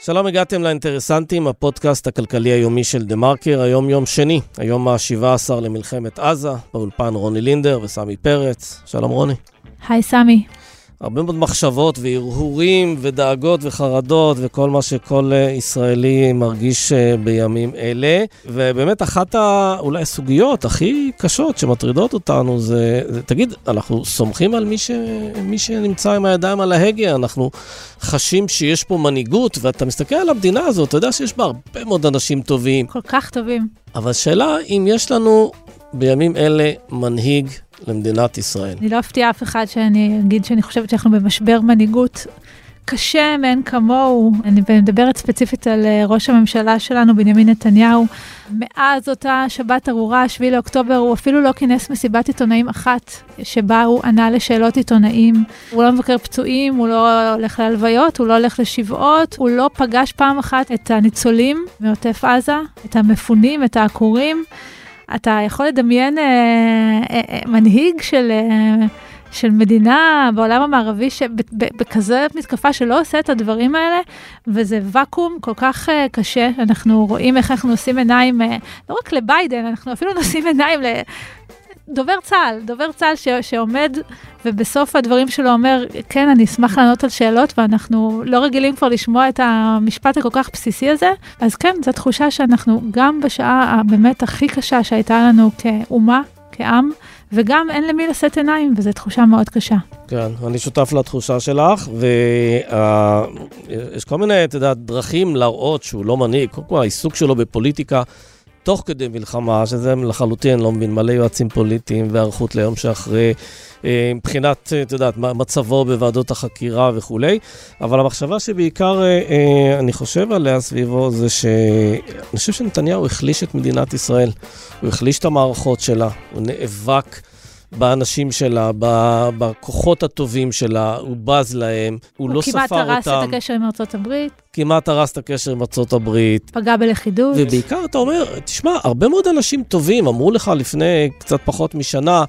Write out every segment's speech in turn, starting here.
שלום, הגעתם לאינטרסנטים, הפודקאסט הכלכלי היומי של דה מרקר, היום יום שני, היום ה-17 למלחמת עזה, באולפן רוני לינדר וסמי פרץ. שלום רוני. היי סמי. הרבה מאוד מחשבות והרהורים ודאגות וחרדות וכל מה שכל אה, ישראלי מרגיש אה, בימים אלה. ובאמת אחת אולי הסוגיות הכי קשות שמטרידות אותנו זה, זה תגיד, אנחנו סומכים על מי, ש, מי שנמצא עם הידיים על ההגה, אנחנו חשים שיש פה מנהיגות, ואתה מסתכל על המדינה הזאת, אתה יודע שיש בה הרבה מאוד אנשים טובים. כל כך טובים. אבל השאלה אם יש לנו בימים אלה מנהיג למדינת ישראל. אני לא אפתיע אף אחד שאני אגיד שאני חושבת שאנחנו במשבר מנהיגות קשה מאין כמוהו. אני מדברת ספציפית על אה, ראש הממשלה שלנו, בנימין נתניהו. מאז אותה שבת ארורה, 7 לאוקטובר, הוא אפילו לא כינס מסיבת עיתונאים אחת, שבה הוא ענה לשאלות עיתונאים. הוא לא מבקר פצועים, הוא לא הולך להלוויות, הוא לא הולך לשבעות, הוא לא פגש פעם אחת את הניצולים מעוטף עזה, את המפונים, את העקורים. אתה יכול לדמיין אה, אה, אה, מנהיג של, אה, של מדינה בעולם המערבי שבכזה מתקפה שלא עושה את הדברים האלה, וזה ואקום כל כך אה, קשה. אנחנו רואים איך אנחנו נושאים עיניים, אה, לא רק לביידן, אנחנו אפילו נושאים עיניים ל... דובר צה"ל, דובר צה"ל ש, שעומד ובסוף הדברים שלו אומר, כן, אני אשמח לענות על שאלות, ואנחנו לא רגילים כבר לשמוע את המשפט הכל כך בסיסי הזה. אז כן, זו תחושה שאנחנו גם בשעה הבאמת הכי קשה שהייתה לנו כאומה, כעם, וגם אין למי לשאת עיניים, וזו תחושה מאוד קשה. כן, אני שותף לתחושה שלך, ויש כל מיני, אתה יודע, דרכים להראות שהוא לא מנהיג. קודם כל, העיסוק שלו בפוליטיקה תוך כדי מלחמה, שזה לחלוטין, לא מבין, מלא יועצים פוליטיים והיערכות ליום שאחרי, אה, מבחינת, את יודעת, מצבו בוועדות החקירה וכולי. אבל המחשבה שבעיקר אה, אה, אני חושב עליה סביבו, זה שאני חושב שנתניהו החליש את מדינת ישראל. הוא החליש את המערכות שלה, הוא נאבק. באנשים שלה, בכוחות הטובים שלה, הוא בז להם, הוא, הוא לא ספר אותם. הוא כמעט הרס את הקשר עם ארצות הברית. כמעט הרס את הקשר עם ארצות הברית. פגע בלכידות. ובעיקר, אתה אומר, תשמע, הרבה מאוד אנשים טובים אמרו לך לפני קצת פחות משנה,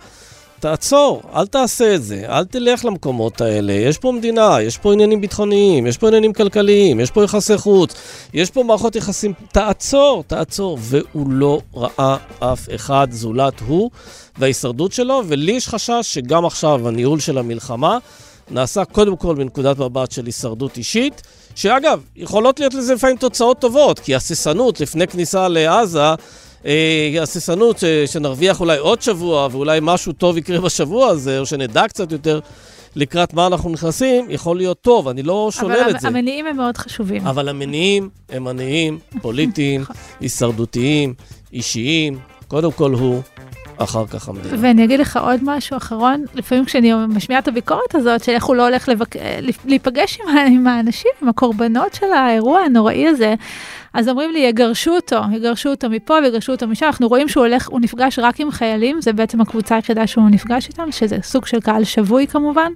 תעצור, אל תעשה את זה, אל תלך למקומות האלה. יש פה מדינה, יש פה עניינים ביטחוניים, יש פה עניינים כלכליים, יש פה יחסי חוץ, יש פה מערכות יחסים, תעצור, תעצור. והוא לא ראה אף אחד זולת הוא וההישרדות שלו, ולי יש חשש שגם עכשיו הניהול של המלחמה נעשה קודם כל מנקודת מבט של הישרדות אישית. שאגב, יכולות להיות לזה לפעמים תוצאות טובות, כי הססנות לפני כניסה לעזה אה, הססנות שנרוויח אולי עוד שבוע ואולי משהו טוב יקרה בשבוע הזה, או שנדע קצת יותר לקראת מה אנחנו נכנסים, יכול להיות טוב, אני לא שולל את זה. אבל המניעים הם מאוד חשובים. אבל המניעים הם מניעים פוליטיים, הישרדותיים, אישיים. קודם כל הוא, אחר כך המדינה. ואני אגיד לך עוד משהו אחרון, לפעמים כשאני משמיעה את הביקורת הזאת, של איך הוא לא הולך לבק... להיפגש עם, האנשים, עם הקורבנות של האירוע הנוראי הזה, אז אומרים לי, יגרשו אותו, יגרשו אותו מפה ויגרשו אותו משם. אנחנו רואים שהוא הולך, הוא נפגש רק עם חיילים, זה בעצם הקבוצה היחידה שהוא נפגש איתם, שזה סוג של קהל שבוי כמובן.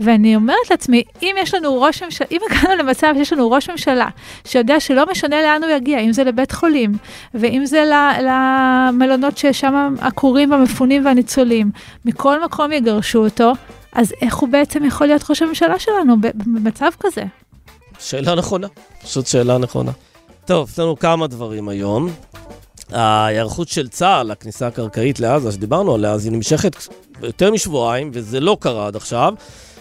ואני אומרת לעצמי, אם יש לנו ראש ממשלה, אם הגענו למצב שיש לנו ראש ממשלה שיודע שלא משנה לאן הוא יגיע, אם זה לבית חולים, ואם זה למלונות ששם עקורים והמפונים והניצולים, מכל מקום יגרשו אותו, אז איך הוא בעצם יכול להיות ראש הממשלה שלנו במצב כזה? שאלה נכונה, פשוט שאלה נכונה. טוב, יש לנו כמה דברים היום. ההיערכות של צה"ל לכניסה הקרקעית לעזה, שדיברנו עליה, אז היא נמשכת יותר משבועיים, וזה לא קרה עד עכשיו.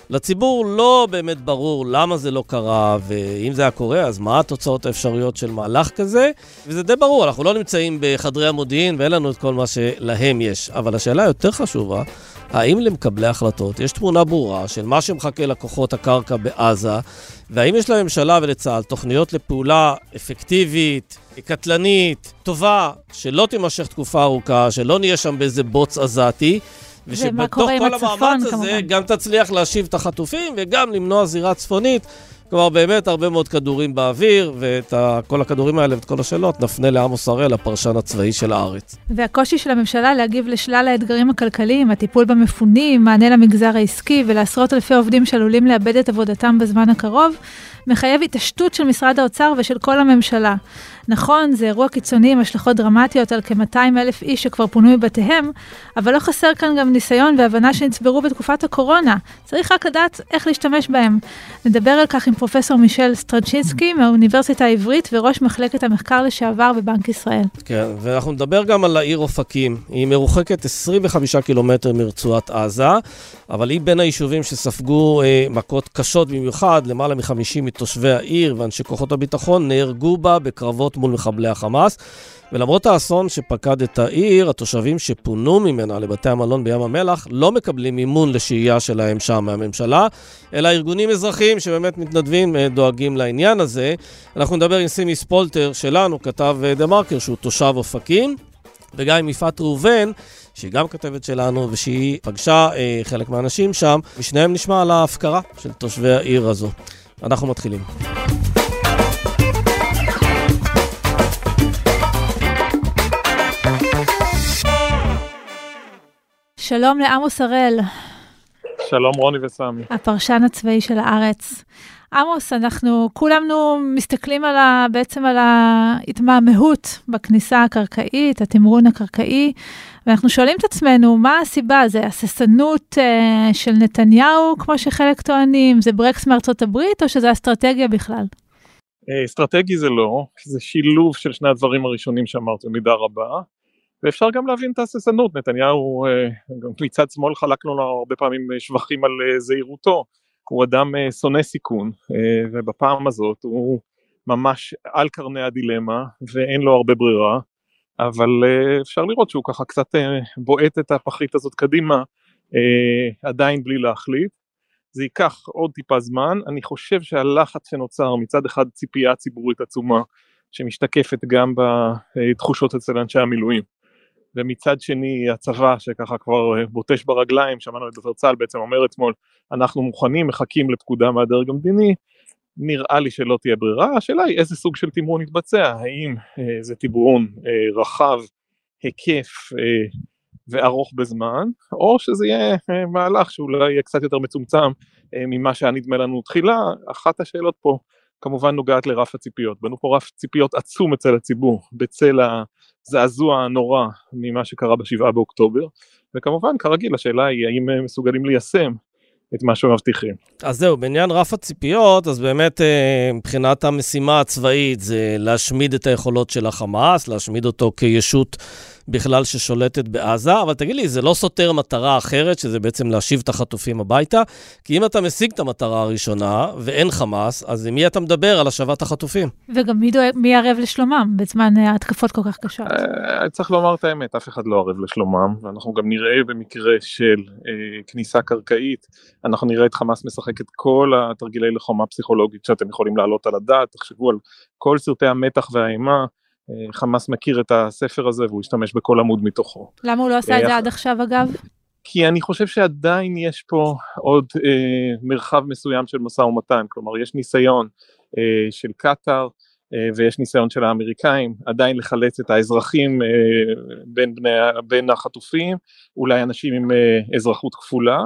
לציבור לא באמת ברור למה זה לא קרה, ואם זה היה קורה, אז מה התוצאות האפשריות של מהלך כזה. וזה די ברור, אנחנו לא נמצאים בחדרי המודיעין ואין לנו את כל מה שלהם יש. אבל השאלה היותר חשובה, האם למקבלי החלטות יש תמונה ברורה של מה שמחכה לכוחות הקרקע בעזה, והאם יש לממשלה ולצה"ל תוכניות לפעולה אפקטיבית, קטלנית, טובה, שלא תימשך תקופה ארוכה, שלא נהיה שם באיזה בוץ עזתי, ושבתוך כל המאמץ הזה כמובן. גם תצליח להשיב את החטופים וגם למנוע זירה צפונית. כלומר, באמת הרבה מאוד כדורים באוויר, ואת כל הכדורים האלה ואת כל השאלות נפנה לעמוס הראל, הפרשן הצבאי של הארץ. והקושי של הממשלה להגיב לשלל האתגרים הכלכליים, הטיפול במפונים, מענה למגזר העסקי ולעשרות אלפי עובדים שעלולים לאבד את עבודתם בזמן הקרוב, מחייב התעשתות של משרד האוצר ושל כל הממשלה. נכון, זה אירוע קיצוני עם השלכות דרמטיות על כ-200 אלף איש שכבר פונו מבתיהם, אבל לא חסר כאן גם ניסיון והבנה שנצברו בתקופת הקורונה. צריך רק לדעת איך להשתמש בהם. נדבר על כך עם פרופסור מישל סטרצ'ינסקי מהאוניברסיטה העברית וראש מחלקת המחקר לשעבר בבנק ישראל. כן, ואנחנו נדבר גם על העיר אופקים. היא מרוחקת 25 קילומטר מרצועת עזה, אבל היא בין היישובים שספגו אה, מכות קשות במיוחד, למעלה מ-50 מתושבי העיר ואנשי כוחות הביטחון נהרגו בה בקרבות מול מחבלי החמאס. ולמרות האסון שפקד את העיר, התושבים שפונו ממנה לבתי המלון בים המלח לא מקבלים מימון לשהייה שלהם שם מהממשלה, אלא ארגונים אזרחיים שבאמת מתנדבים, אה, דואגים לעניין הזה. אנחנו נדבר עם סימי ספולטר שלנו, כתב אה, דה מרקר, שהוא תושב אופקים, וגם עם יפעת ראובן, שהיא גם כתבת שלנו, ושהיא פגשה אה, חלק מהאנשים שם, ושניהם נשמע על ההפקרה של תושבי העיר הזו. אנחנו מתחילים. שלום לעמוס הראל. שלום רוני וסמי. הפרשן הצבאי של הארץ. עמוס, אנחנו כולנו מסתכלים על ה, בעצם על ההתמהמהות בכניסה הקרקעית, התמרון הקרקעי, ואנחנו שואלים את עצמנו, מה הסיבה? זה הססנות uh, של נתניהו, כמו שחלק טוענים? זה ברקס מארצות הברית, או שזה אסטרטגיה בכלל? אסטרטגי זה לא, זה שילוב של שני הדברים הראשונים שאמרת במידה רבה. ואפשר גם להבין את ההססנות, נתניהו אה, גם מצד שמאל חלקנו לו הרבה פעמים שבחים על אה, זהירותו, הוא אדם אה, שונא סיכון ובפעם הזאת הוא ממש על קרני הדילמה ואין לו הרבה ברירה, אבל אפשר לראות שהוא ככה קצת בועט את הפחית הזאת קדימה עדיין בלי להחליט. זה ייקח עוד טיפה זמן, אני חושב שהלחץ שנוצר מצד אחד ציפייה ציבורית עצומה שמשתקפת גם בתחושות אצל אנשי המילואים ומצד שני הצבא שככה כבר אה, בוטש ברגליים, שמענו את דובר צה"ל בעצם אומר אתמול, אנחנו מוכנים, מחכים לפקודה מהדרג המדיני, נראה לי שלא תהיה ברירה, השאלה היא איזה סוג של תמרון יתבצע, האם אה, זה תמרון אה, רחב, היקף אה, וארוך בזמן, או שזה יהיה אה, מהלך שאולי יהיה קצת יותר מצומצם אה, ממה שהיה נדמה לנו תחילה, אחת השאלות פה כמובן נוגעת לרף הציפיות, בנו פה רף ציפיות עצום אצל הציבור, בצל הזעזוע הנורא ממה שקרה בשבעה באוקטובר, וכמובן כרגיל השאלה היא האם מסוגלים ליישם את מה שמבטיחים. אז זהו, בעניין רף הציפיות, אז באמת אה, מבחינת המשימה הצבאית זה להשמיד את היכולות של החמאס, להשמיד אותו כישות בכלל ששולטת בעזה, אבל תגיד לי, זה לא סותר מטרה אחרת, שזה בעצם להשיב את החטופים הביתה? כי אם אתה משיג את המטרה הראשונה ואין חמאס, אז עם מי אתה מדבר על השבת החטופים? וגם מי, דואג, מי ערב לשלומם בזמן ההתקפות כל כך קשות? אה, צריך לומר את האמת, אף אחד לא ערב לשלומם, ואנחנו גם נראה במקרה של אה, כניסה קרקעית, אנחנו נראה את חמאס משחק את כל התרגילי לחומה פסיכולוגית שאתם יכולים להעלות על הדעת, תחשבו על כל סרטי המתח והאימה. אה, חמאס מכיר את הספר הזה והוא השתמש בכל עמוד מתוכו. למה הוא לא עשה את זה אה, עד עכשיו אגב? כי אני חושב שעדיין יש פה עוד אה, מרחב מסוים של משא ומתן, כלומר יש ניסיון אה, של קטאר אה, ויש ניסיון של האמריקאים עדיין לחלץ את האזרחים אה, בין, בני, בין החטופים, אולי אנשים עם אה, אזרחות כפולה,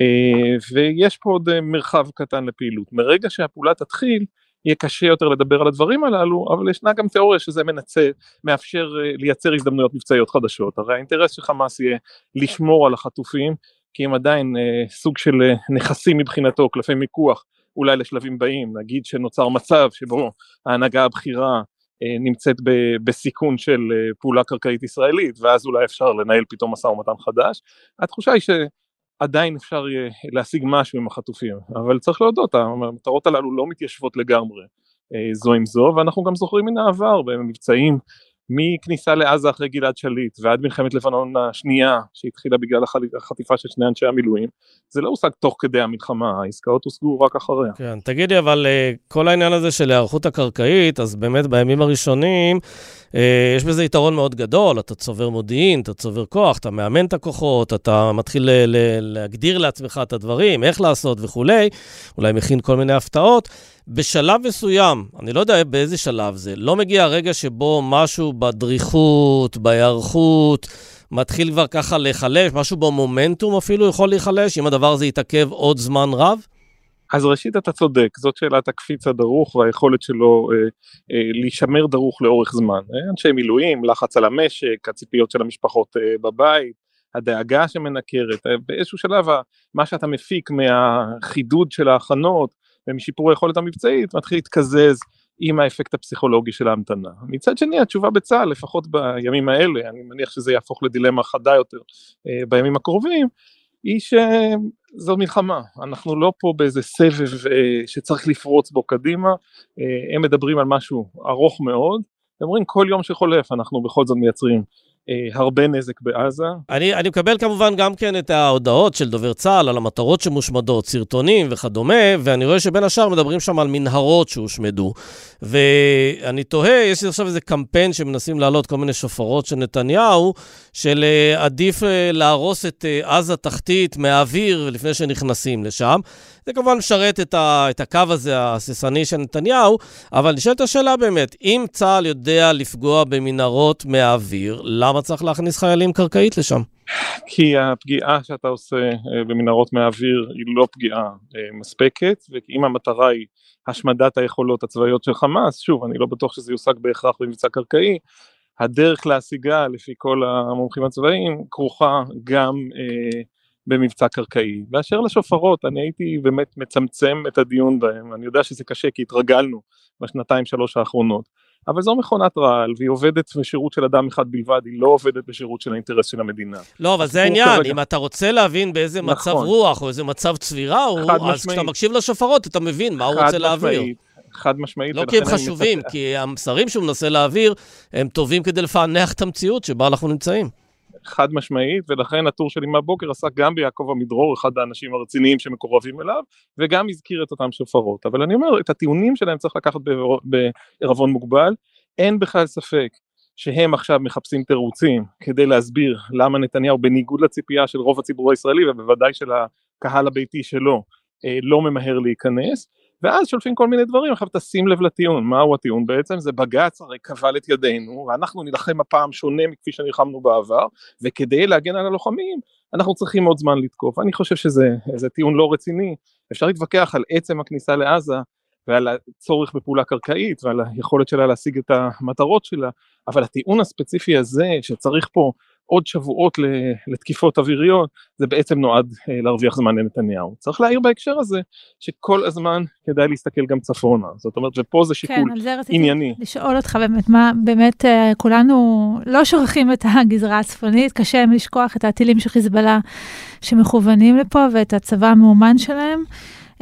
אה, ויש פה עוד אה, מרחב קטן לפעילות. מרגע שהפעולה תתחיל, יהיה קשה יותר לדבר על הדברים הללו, אבל ישנה גם תיאוריה שזה מנצל, מאפשר אה, לייצר הזדמנויות מבצעיות חדשות. הרי האינטרס של חמאס יהיה לשמור על החטופים, כי הם עדיין אה, סוג של אה, נכסים מבחינתו, קלפי מיקוח, אולי לשלבים באים, נגיד שנוצר מצב שבו ההנהגה הבכירה אה, נמצאת ב, בסיכון של אה, פעולה קרקעית ישראלית, ואז אולי אפשר לנהל פתאום משא ומתן חדש. התחושה היא ש... עדיין אפשר יהיה להשיג משהו עם החטופים, אבל צריך להודות, המטרות הללו לא מתיישבות לגמרי אה, זו עם זו, ואנחנו גם זוכרים מן העבר במבצעים מכניסה לעזה אחרי גלעד שליט ועד מלחמת לבנון השנייה שהתחילה בגלל החטיפה של שני אנשי המילואים, זה לא הושג תוך כדי המלחמה, העסקאות הושגו רק אחריה. כן, תגידי, אבל אה, כל העניין הזה של היערכות הקרקעית, אז באמת בימים הראשונים אה, יש בזה יתרון מאוד גדול, אתה צובר מודיעין, אתה צובר כוח, אתה מאמן את הכוחות, אתה מתחיל להגדיר לעצמך את הדברים, איך לעשות וכולי, אולי מכין כל מיני הפתעות. בשלב מסוים, אני לא יודע באיזה שלב זה, לא מגיע הרגע שבו משהו בדריכות, בהיערכות, מתחיל כבר ככה להיחלש, משהו במומנטום אפילו יכול להיחלש, אם הדבר הזה יתעכב עוד זמן רב? אז ראשית אתה צודק, זאת שאלת הקפיץ הדרוך והיכולת שלו אה, אה, להישמר דרוך לאורך זמן. אה, אנשי מילואים, לחץ על המשק, הציפיות של המשפחות אה, בבית, הדאגה שמנקרת, אה, באיזשהו שלב מה שאתה מפיק מהחידוד של ההכנות ומשיפור היכולת המבצעית מתחיל להתקזז עם האפקט הפסיכולוגי של ההמתנה. מצד שני התשובה בצה"ל, לפחות בימים האלה, אני מניח שזה יהפוך לדילמה חדה יותר אה, בימים הקרובים, היא שזו מלחמה, אנחנו לא פה באיזה סבב אה, שצריך לפרוץ בו קדימה, אה, הם מדברים על משהו ארוך מאוד, הם אומרים כל יום שחולף אנחנו בכל זאת מייצרים הרבה נזק בעזה. אני, אני מקבל כמובן גם כן את ההודעות של דובר צה"ל על המטרות שמושמדות, סרטונים וכדומה, ואני רואה שבין השאר מדברים שם על מנהרות שהושמדו. ואני תוהה, יש עכשיו איזה קמפיין שמנסים להעלות כל מיני שופרות של נתניהו, של uh, עדיף uh, להרוס את עזה תחתית מהאוויר לפני שנכנסים לשם. זה כמובן משרת את, ה, את הקו הזה, ההססני של נתניהו, אבל נשאלת השאלה באמת, אם צה"ל יודע לפגוע במנהרות מהאוויר, למה צריך להכניס חיילים קרקעית לשם? כי הפגיעה שאתה עושה במנהרות מהאוויר היא לא פגיעה מספקת, ואם המטרה היא השמדת היכולות הצבאיות של חמאס, שוב, אני לא בטוח שזה יושג בהכרח במבצע קרקעי, הדרך להשיגה לפי כל המומחים הצבאיים כרוכה גם אה, במבצע קרקעי. באשר לשופרות, אני הייתי באמת מצמצם את הדיון בהם, אני יודע שזה קשה כי התרגלנו בשנתיים שלוש האחרונות, אבל זו מכונת רעל והיא עובדת בשירות של אדם אחד בלבד, היא לא עובדת בשירות של האינטרס של המדינה. לא, אבל זה העניין, כרגע... אם אתה רוצה להבין באיזה נכון. מצב רוח או איזה מצב צבירה הוא, אז משמעית. כשאתה מקשיב לשופרות אתה מבין מה הוא רוצה משמעית. להעביר. חד משמעית. לא כי הם חשובים, מצפ... כי המסרים שהוא מנסה להעביר הם טובים כדי לפענח את המציאות שבה אנחנו נמצאים. חד משמעית, ולכן הטור שלי מהבוקר עסק גם ביעקב עמידרור, אחד האנשים הרציניים שמקורבים אליו, וגם הזכיר את אותם שופרות. אבל אני אומר, את הטיעונים שלהם צריך לקחת בערבון מוגבל, אין בכלל ספק שהם עכשיו מחפשים תירוצים כדי להסביר למה נתניהו בניגוד לציפייה של רוב הציבור הישראלי ובוודאי של הקהל הביתי שלו אה, לא ממהר להיכנס ואז שולפים כל מיני דברים, עכשיו תשים לב לטיעון, מהו הטיעון בעצם? זה בג"ץ הרי כבל את ידינו, ואנחנו נילחם הפעם שונה מכפי שנלחמנו בעבר, וכדי להגן על הלוחמים, אנחנו צריכים עוד זמן לתקוף. אני חושב שזה טיעון לא רציני, אפשר להתווכח על עצם הכניסה לעזה, ועל הצורך בפעולה קרקעית, ועל היכולת שלה להשיג את המטרות שלה, אבל הטיעון הספציפי הזה, שצריך פה עוד שבועות לתקיפות אוויריות, זה בעצם נועד אה, להרוויח זמן לנתניהו. צריך להעיר בהקשר הזה, שכל הזמן כדאי להסתכל גם צפונה. זאת אומרת, ופה זה שיקול ענייני. כן, על זה רציתי ענייני. לשאול אותך באמת, מה באמת אה, כולנו לא שוכחים את הגזרה הצפונית, קשה לשכוח את הטילים של חיזבאללה שמכוונים לפה ואת הצבא המאומן שלהם.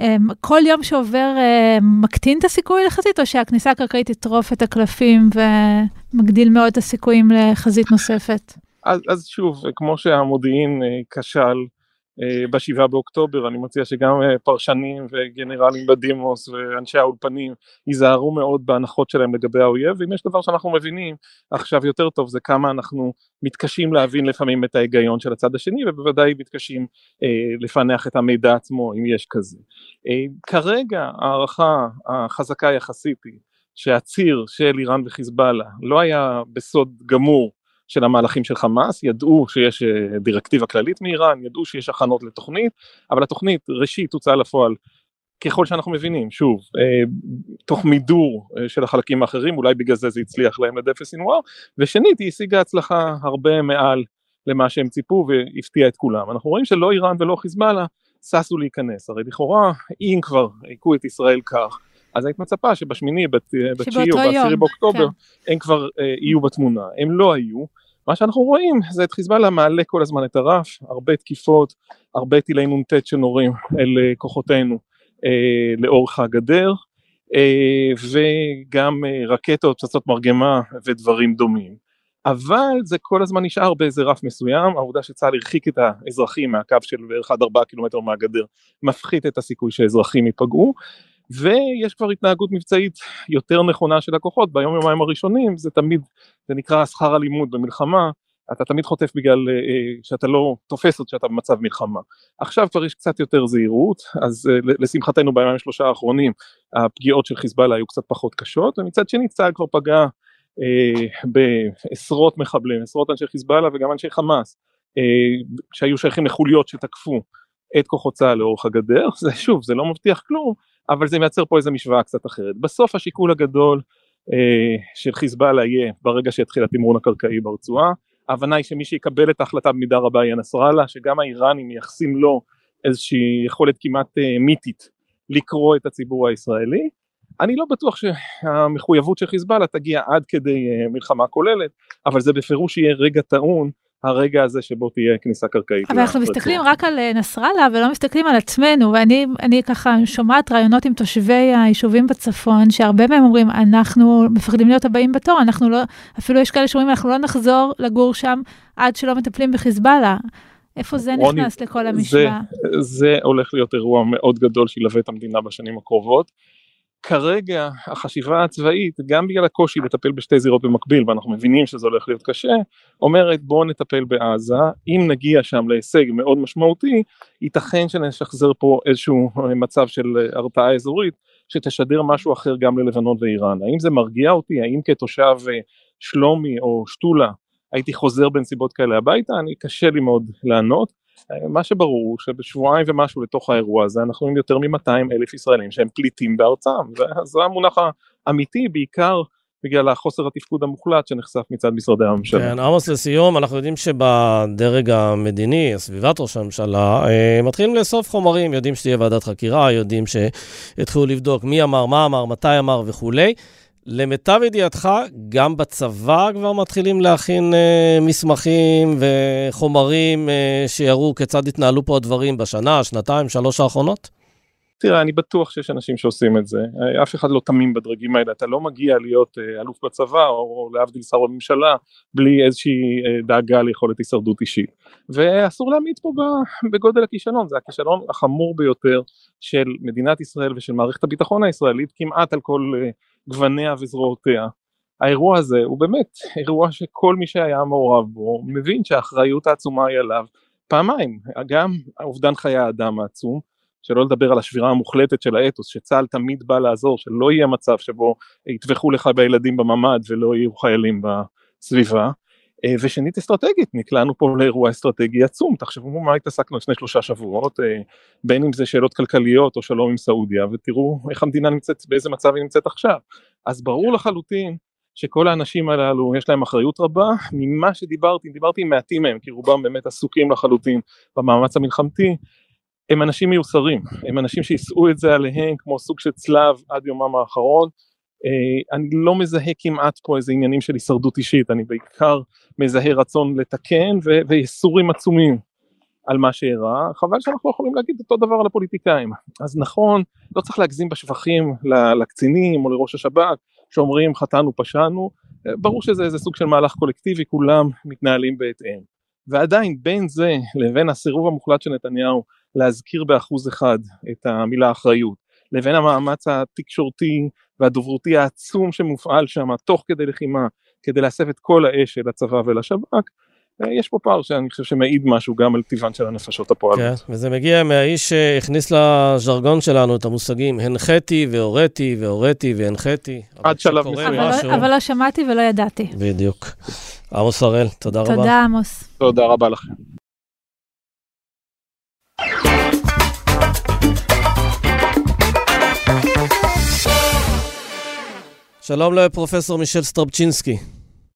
אה, כל יום שעובר מקטין את הסיכוי לחזית, או שהכניסה הקרקעית תטרוף את הקלפים ומגדיל מאוד את הסיכויים לחזית נוספת? אז, אז שוב, כמו שהמודיעין אה, כשל אה, בשבעה באוקטובר, אני מציע שגם אה, פרשנים וגנרלים בדימוס ואנשי האולפנים ייזהרו מאוד בהנחות שלהם לגבי האויב, ואם יש דבר שאנחנו מבינים עכשיו יותר טוב זה כמה אנחנו מתקשים להבין לפעמים את ההיגיון של הצד השני, ובוודאי מתקשים אה, לפענח את המידע עצמו אם יש כזה. אה, כרגע ההערכה החזקה יחסית היא שהציר של איראן וחיזבאללה לא היה בסוד גמור של המהלכים של חמאס, ידעו שיש אה, דירקטיבה כללית מאיראן, ידעו שיש הכנות לתוכנית, אבל התוכנית ראשית הוצאה לפועל ככל שאנחנו מבינים, שוב, אה, תוך מידור אה, של החלקים האחרים, אולי בגלל זה זה הצליח להם לדף סינואר, ושנית היא השיגה הצלחה הרבה מעל למה שהם ציפו והפתיעה את כולם. אנחנו רואים שלא איראן ולא חיזבאללה ששו להיכנס, הרי לכאורה אם כבר הכו את ישראל כך, אז היית מצפה שבשמיני, בתשיעי או בעשירי באוקטובר, כן. הם כבר אה, יהיו בתמונה, הם לא היו, מה שאנחנו רואים זה את חיזבאללה מעלה כל הזמן את הרף, הרבה תקיפות, הרבה טילי נ"ט שנורים אל אה, כוחותינו אה, לאורך הגדר, אה, וגם אה, רקטות, פצצות מרגמה ודברים דומים. אבל זה כל הזמן נשאר באיזה רף מסוים, העובדה שצה"ל הרחיק את האזרחים מהקו של בערך עד ארבעה קילומטר מהגדר מפחית את הסיכוי שאזרחים ייפגעו ויש כבר התנהגות מבצעית יותר נכונה של הכוחות. ביום יומיים הראשונים זה תמיד זה נקרא שכר הלימוד במלחמה. אתה תמיד חוטף בגלל uh, שאתה לא תופס עוד שאתה במצב מלחמה. עכשיו כבר יש קצת יותר זהירות, אז uh, לשמחתנו בימים שלושה האחרונים הפגיעות של חיזבאללה היו קצת פחות קשות, ומצד שני צה"ל כבר פגע uh, בעשרות מחבלים, עשרות אנשי חיזבאללה וגם אנשי חמאס, uh, שהיו שייכים לחוליות שתקפו את כוחות צה"ל לאורך הגדר, זה שוב, זה לא מבטיח כלום, אבל זה מייצר פה איזה משוואה קצת אחרת. בסוף השיקול הגדול אה, של חיזבאללה יהיה ברגע שיתחיל התמרון הקרקעי ברצועה, ההבנה היא שמי שיקבל את ההחלטה במידה רבה יהיה נסראללה, שגם האיראנים מייחסים לו איזושהי יכולת כמעט אה, מיתית לקרוא את הציבור הישראלי. אני לא בטוח שהמחויבות של חיזבאללה תגיע עד כדי אה, מלחמה כוללת, אבל זה בפירוש יהיה רגע טעון הרגע הזה שבו תהיה כניסה קרקעית. אבל אנחנו מסתכלים רק על אה, נסראללה ולא מסתכלים על עצמנו, ואני ככה שומעת רעיונות עם תושבי היישובים בצפון, שהרבה מהם אומרים, אנחנו מפחדים להיות הבאים בתור, אנחנו לא, אפילו יש כאלה שאומרים, אנחנו לא נחזור לגור שם עד שלא מטפלים בחיזבאללה. איפה זה רוני, נכנס לכל המשוואה? זה, זה הולך להיות אירוע מאוד גדול שילווה את המדינה בשנים הקרובות. כרגע החשיבה הצבאית, גם בגלל הקושי לטפל בשתי זירות במקביל, ואנחנו מבינים שזה הולך להיות קשה, אומרת בואו נטפל בעזה, אם נגיע שם להישג מאוד משמעותי, ייתכן שנשחזר פה איזשהו מצב של הרתעה אזורית, שתשדר משהו אחר גם ללבנון ואיראן. האם זה מרגיע אותי? האם כתושב אה, שלומי או שתולה הייתי חוזר בנסיבות כאלה הביתה? אני קשה לי מאוד לענות. מה שברור הוא שבשבועיים ומשהו לתוך האירוע הזה אנחנו עם יותר מ-200 אלף ישראלים שהם פליטים בארצם וזה המונח האמיתי בעיקר בגלל החוסר התפקוד המוחלט שנחשף מצד משרדי הממשלה. כן, עמוס לסיום, אנחנו יודעים שבדרג המדיני, סביבת ראש הממשלה, אה, מתחילים לאסוף חומרים, יודעים שתהיה ועדת חקירה, יודעים שיתחילו לבדוק מי אמר, מה אמר, מתי אמר וכולי. למיטב ידיעתך, גם בצבא כבר מתחילים להכין אה, מסמכים וחומרים אה, שיראו כיצד התנהלו פה הדברים בשנה, שנתיים, שלוש האחרונות? תראה, אני בטוח שיש אנשים שעושים את זה, אה, אף אחד לא תמים בדרגים האלה, אתה לא מגיע להיות אה, אלוף בצבא או להבדיל שר בממשלה בלי איזושהי אה, דאגה ליכולת הישרדות אישית. ואסור להמעיט פה בגודל הכישלון, זה הכישלון החמור ביותר של מדינת ישראל ושל מערכת הביטחון הישראלית כמעט על כל גווניה וזרועותיה. האירוע הזה הוא באמת אירוע שכל מי שהיה מעורב בו מבין שהאחריות העצומה היא עליו פעמיים, גם אובדן חיי האדם העצום, שלא לדבר על השבירה המוחלטת של האתוס, שצה"ל תמיד בא לעזור, שלא יהיה מצב שבו יטבחו לך בילדים בממ"ד ולא יהיו חיילים בסביבה, ושנית אסטרטגית, נקלענו פה לאירוע אסטרטגי עצום, תחשבו מה התעסקנו לפני שלושה שבועות, אה, בין אם זה שאלות כלכליות או שלום עם סעודיה, ותראו איך המדינה נמצאת, באיזה מצב היא נמצאת עכשיו. אז ברור לחלוטין שכל האנשים הללו יש להם אחריות רבה, ממה שדיברתי, דיברתי עם מעטים מהם, כי רובם באמת עסוקים לחלוטין במאמץ המלחמתי, הם אנשים מיוסרים, הם אנשים שיישאו את זה עליהם כמו סוג של צלב עד יומם האחרון, אה, אני לא מזהה כמעט פה איזה עניינים של הישרדות אישית, אני בעיקר מזהה רצון לתקן וייסורים עצומים על מה שאירע, חבל שאנחנו יכולים להגיד אותו דבר על הפוליטיקאים. אז נכון, לא צריך להגזים בשבחים לקצינים או לראש השב"כ שאומרים חטאנו פשענו, אה, ברור שזה איזה סוג של מהלך קולקטיבי, כולם מתנהלים בהתאם. ועדיין בין זה לבין הסירוב המוחלט של נתניהו להזכיר באחוז אחד את המילה אחריות, לבין המאמץ התקשורתי והדוברותי העצום שמופעל שם תוך כדי לחימה כדי להסב את כל האש אל הצבא ולשב"כ, אה, יש פה פער שאני חושב שמעיד משהו גם על טבען של הנפשות הפועלות. כן, וזה מגיע מהאיש שהכניס לז'רגון שלנו את המושגים הנחיתי והוריתי והוריתי והנחיתי. עד שלב מסוים. אבל, לא- אבל לא שמעתי ולא ידעתי. בדיוק. עמוס הראל, תודה רבה. תודה עמוס. תודה רבה לכם. שלום לפרופסור מישל סטרבצ'ינסקי.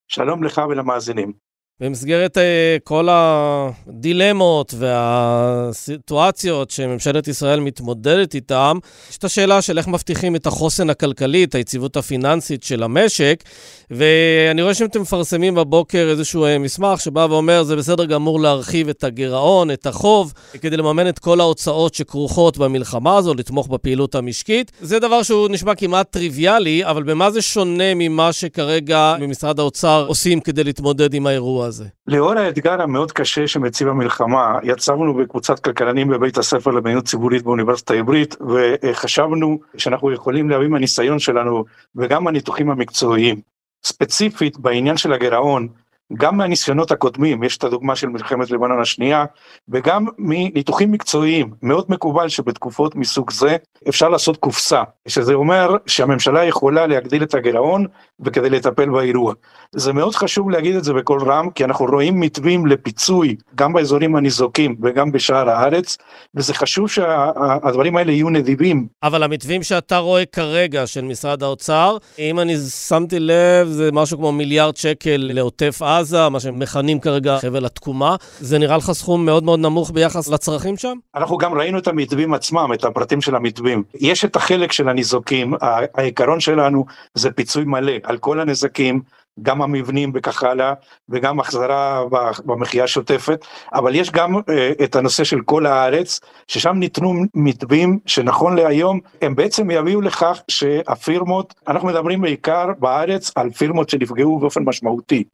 שלום לך ולמאזינים. במסגרת uh, כל הדילמות והסיטואציות שממשלת ישראל מתמודדת איתן, יש את השאלה של איך מבטיחים את החוסן הכלכלי, את היציבות הפיננסית של המשק, ואני רואה שאתם מפרסמים בבוקר איזשהו uh, מסמך שבא ואומר, זה בסדר גמור להרחיב את הגירעון, את החוב, כדי לממן את כל ההוצאות שכרוכות במלחמה הזו, לתמוך בפעילות המשקית. זה דבר שהוא נשמע כמעט טריוויאלי, אבל במה זה שונה ממה שכרגע במשרד האוצר עושים כדי להתמודד עם האירוע הזה? לאור האתגר המאוד קשה שמציב המלחמה, יצרנו בקבוצת כלכלנים בבית הספר למדיניות ציבורית באוניברסיטה העברית, וחשבנו שאנחנו יכולים להביא מהניסיון שלנו וגם מהניתוחים המקצועיים. ספציפית בעניין של הגירעון, גם מהניסיונות הקודמים, יש את הדוגמה של מלחמת לבנון השנייה, וגם מניתוחים מקצועיים, מאוד מקובל שבתקופות מסוג זה אפשר לעשות קופסה, שזה אומר שהממשלה יכולה להגדיל את הגירעון וכדי לטפל באירוע. זה מאוד חשוב להגיד את זה בקול רם, כי אנחנו רואים מתווים לפיצוי גם באזורים הניזוקים וגם בשאר הארץ, וזה חשוב שהדברים האלה יהיו נדיבים. אבל המתווים שאתה רואה כרגע של משרד האוצר, אם אני שמתי לב, זה משהו כמו מיליארד שקל לעוטף מה שמכנים כרגע חבל התקומה. זה נראה לך סכום מאוד מאוד נמוך ביחס לצרכים שם? אנחנו גם ראינו את המתווים עצמם, את הפרטים של המתווים. יש את החלק של הניזוקים, העיקרון שלנו זה פיצוי מלא על כל הנזקים. גם המבנים וכך הלאה, וגם החזרה במחיה השוטפת, אבל יש גם uh, את הנושא של כל הארץ, ששם ניתנו מתווים שנכון להיום, הם בעצם יביאו לכך שהפירמות, אנחנו מדברים בעיקר בארץ על פירמות שנפגעו באופן משמעותי.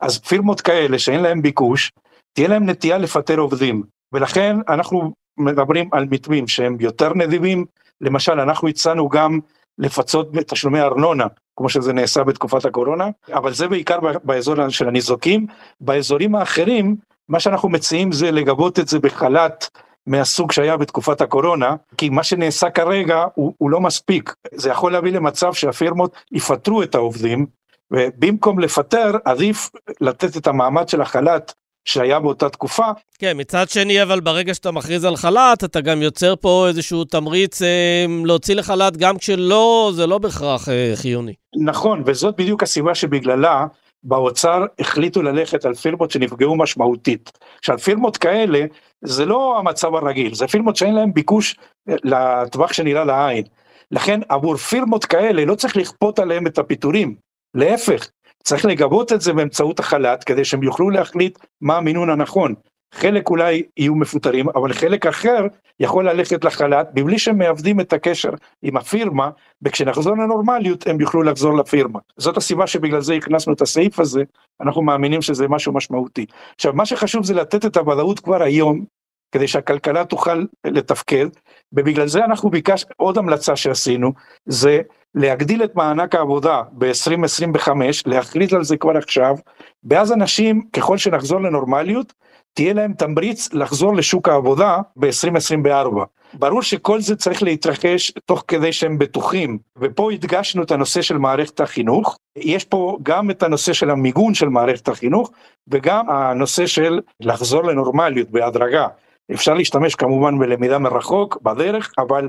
אז פירמות כאלה שאין להם ביקוש, תהיה להם נטייה לפטר עובדים, ולכן אנחנו מדברים על מתווים שהם יותר נדיבים, למשל אנחנו הצענו גם לפצות בתשלומי ארנונה, כמו שזה נעשה בתקופת הקורונה, אבל זה בעיקר באזור של הניזוקים. באזורים האחרים, מה שאנחנו מציעים זה לגבות את זה בחל"ת מהסוג שהיה בתקופת הקורונה, כי מה שנעשה כרגע הוא, הוא לא מספיק. זה יכול להביא למצב שהפירמות יפטרו את העובדים, ובמקום לפטר עדיף לתת את המעמד של החל"ת שהיה באותה תקופה. כן, מצד שני, אבל ברגע שאתה מכריז על חל"ת, אתה גם יוצר פה איזשהו תמריץ אה, להוציא לחל"ת, גם כשלא, זה לא בהכרח אה, חיוני. נכון, וזאת בדיוק הסיבה שבגללה באוצר החליטו ללכת על פירמות שנפגעו משמעותית. עכשיו, פירמות כאלה, זה לא המצב הרגיל, זה פירמות שאין להן ביקוש אה, לטווח שנראה לעין. לכן עבור פירמות כאלה לא צריך לכפות עליהם את הפיטורים, להפך, צריך לגבות את זה באמצעות החל"ת כדי שהם יוכלו להחליט מה המינון הנכון. חלק אולי יהיו מפוטרים, אבל חלק אחר יכול ללכת לחל"ת מבלי שהם מאבדים את הקשר עם הפירמה, וכשנחזור לנורמליות הם יוכלו לחזור לפירמה. זאת הסיבה שבגלל זה הכנסנו את הסעיף הזה, אנחנו מאמינים שזה משהו משמעותי. עכשיו, מה שחשוב זה לתת את הוודאות כבר היום, כדי שהכלכלה תוכל לתפקד, ובגלל זה אנחנו ביקשנו, עוד המלצה שעשינו, זה להגדיל את מענק העבודה ב-2025, להכריז על זה כבר עכשיו, ואז אנשים, ככל שנחזור לנורמליות, תהיה להם תמריץ לחזור לשוק העבודה ב-2024. ברור שכל זה צריך להתרחש תוך כדי שהם בטוחים, ופה הדגשנו את הנושא של מערכת החינוך, יש פה גם את הנושא של המיגון של מערכת החינוך, וגם הנושא של לחזור לנורמליות בהדרגה. אפשר להשתמש כמובן בלמידה מרחוק בדרך, אבל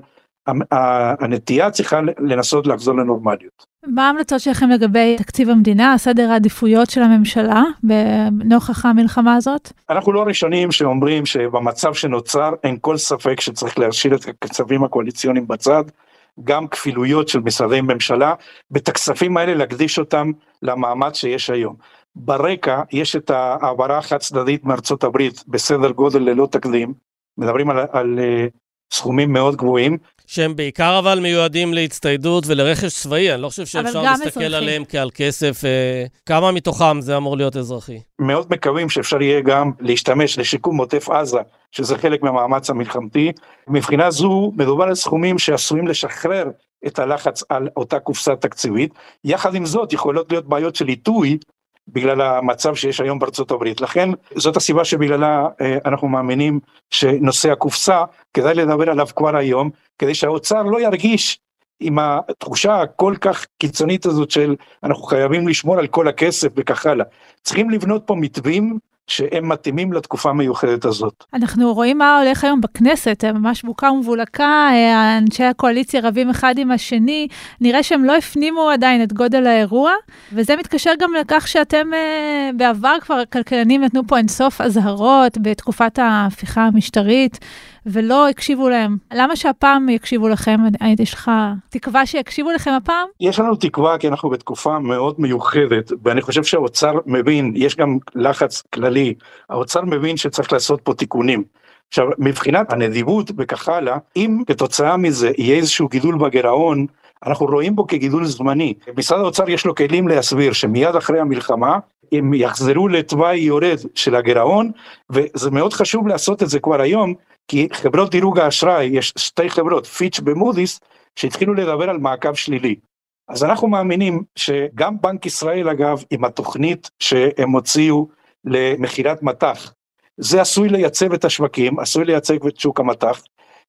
הנטייה צריכה לנסות לחזור לנורמליות. מה ההמלצות שלכם לגבי תקציב המדינה, סדר העדיפויות של הממשלה בנוכח המלחמה הזאת? אנחנו לא הראשונים שאומרים שבמצב שנוצר אין כל ספק שצריך להשאיר את הכספים הקואליציוניים בצד, גם כפילויות של משרדי ממשלה, ואת הכספים האלה להקדיש אותם למאמץ שיש היום. ברקע יש את ההעברה החד צדדית מארצות הברית בסדר גודל ללא תקדים, מדברים על, על uh, סכומים מאוד גבוהים. שהם בעיקר אבל מיועדים להצטיידות ולרכש צבאי, אני לא חושב שאפשר להסתכל אזרחי. עליהם כעל כסף. אה, כמה מתוכם זה אמור להיות אזרחי? מאוד מקווים שאפשר יהיה גם להשתמש לשיקום עוטף עזה, שזה חלק מהמאמץ המלחמתי. מבחינה זו מדובר על סכומים שעשויים לשחרר את הלחץ על אותה קופסה תקציבית. יחד עם זאת יכולות להיות בעיות של עיתוי בגלל המצב שיש היום בארצות הברית. לכן זאת הסיבה שבגללה אה, אנחנו מאמינים שנושא הקופסה כדאי לדבר עליו כבר היום, כדי שהאוצר לא ירגיש עם התחושה הכל כך קיצונית הזאת של אנחנו חייבים לשמור על כל הכסף וכך הלאה. צריכים לבנות פה מתווים שהם מתאימים לתקופה המיוחדת הזאת. אנחנו רואים מה הולך היום בכנסת, ממש בוקה ומבולקה, אנשי הקואליציה רבים אחד עם השני, נראה שהם לא הפנימו עדיין את גודל האירוע, וזה מתקשר גם לכך שאתם אה, בעבר כבר, כלכלנים נתנו פה אינסוף אזהרות בתקופת ההפיכה המשטרית. ולא הקשיבו להם. למה שהפעם יקשיבו לכם? יש לך תקווה שיקשיבו לכם הפעם? יש לנו תקווה כי אנחנו בתקופה מאוד מיוחדת, ואני חושב שהאוצר מבין, יש גם לחץ כללי, האוצר מבין שצריך לעשות פה תיקונים. עכשיו, מבחינת הנדיבות וכך הלאה, אם כתוצאה מזה יהיה איזשהו גידול בגירעון, אנחנו רואים בו כגידול זמני. משרד האוצר יש לו כלים להסביר שמיד אחרי המלחמה הם יחזרו לתוואי יורד של הגירעון, וזה מאוד חשוב לעשות את זה כבר היום, כי חברות דירוג האשראי, יש שתי חברות, פיץ' ומודי'ס, שהתחילו לדבר על מעקב שלילי. אז אנחנו מאמינים שגם בנק ישראל אגב, עם התוכנית שהם הוציאו למכירת מטח, זה עשוי לייצב את השווקים, עשוי לייצב את שוק המטח,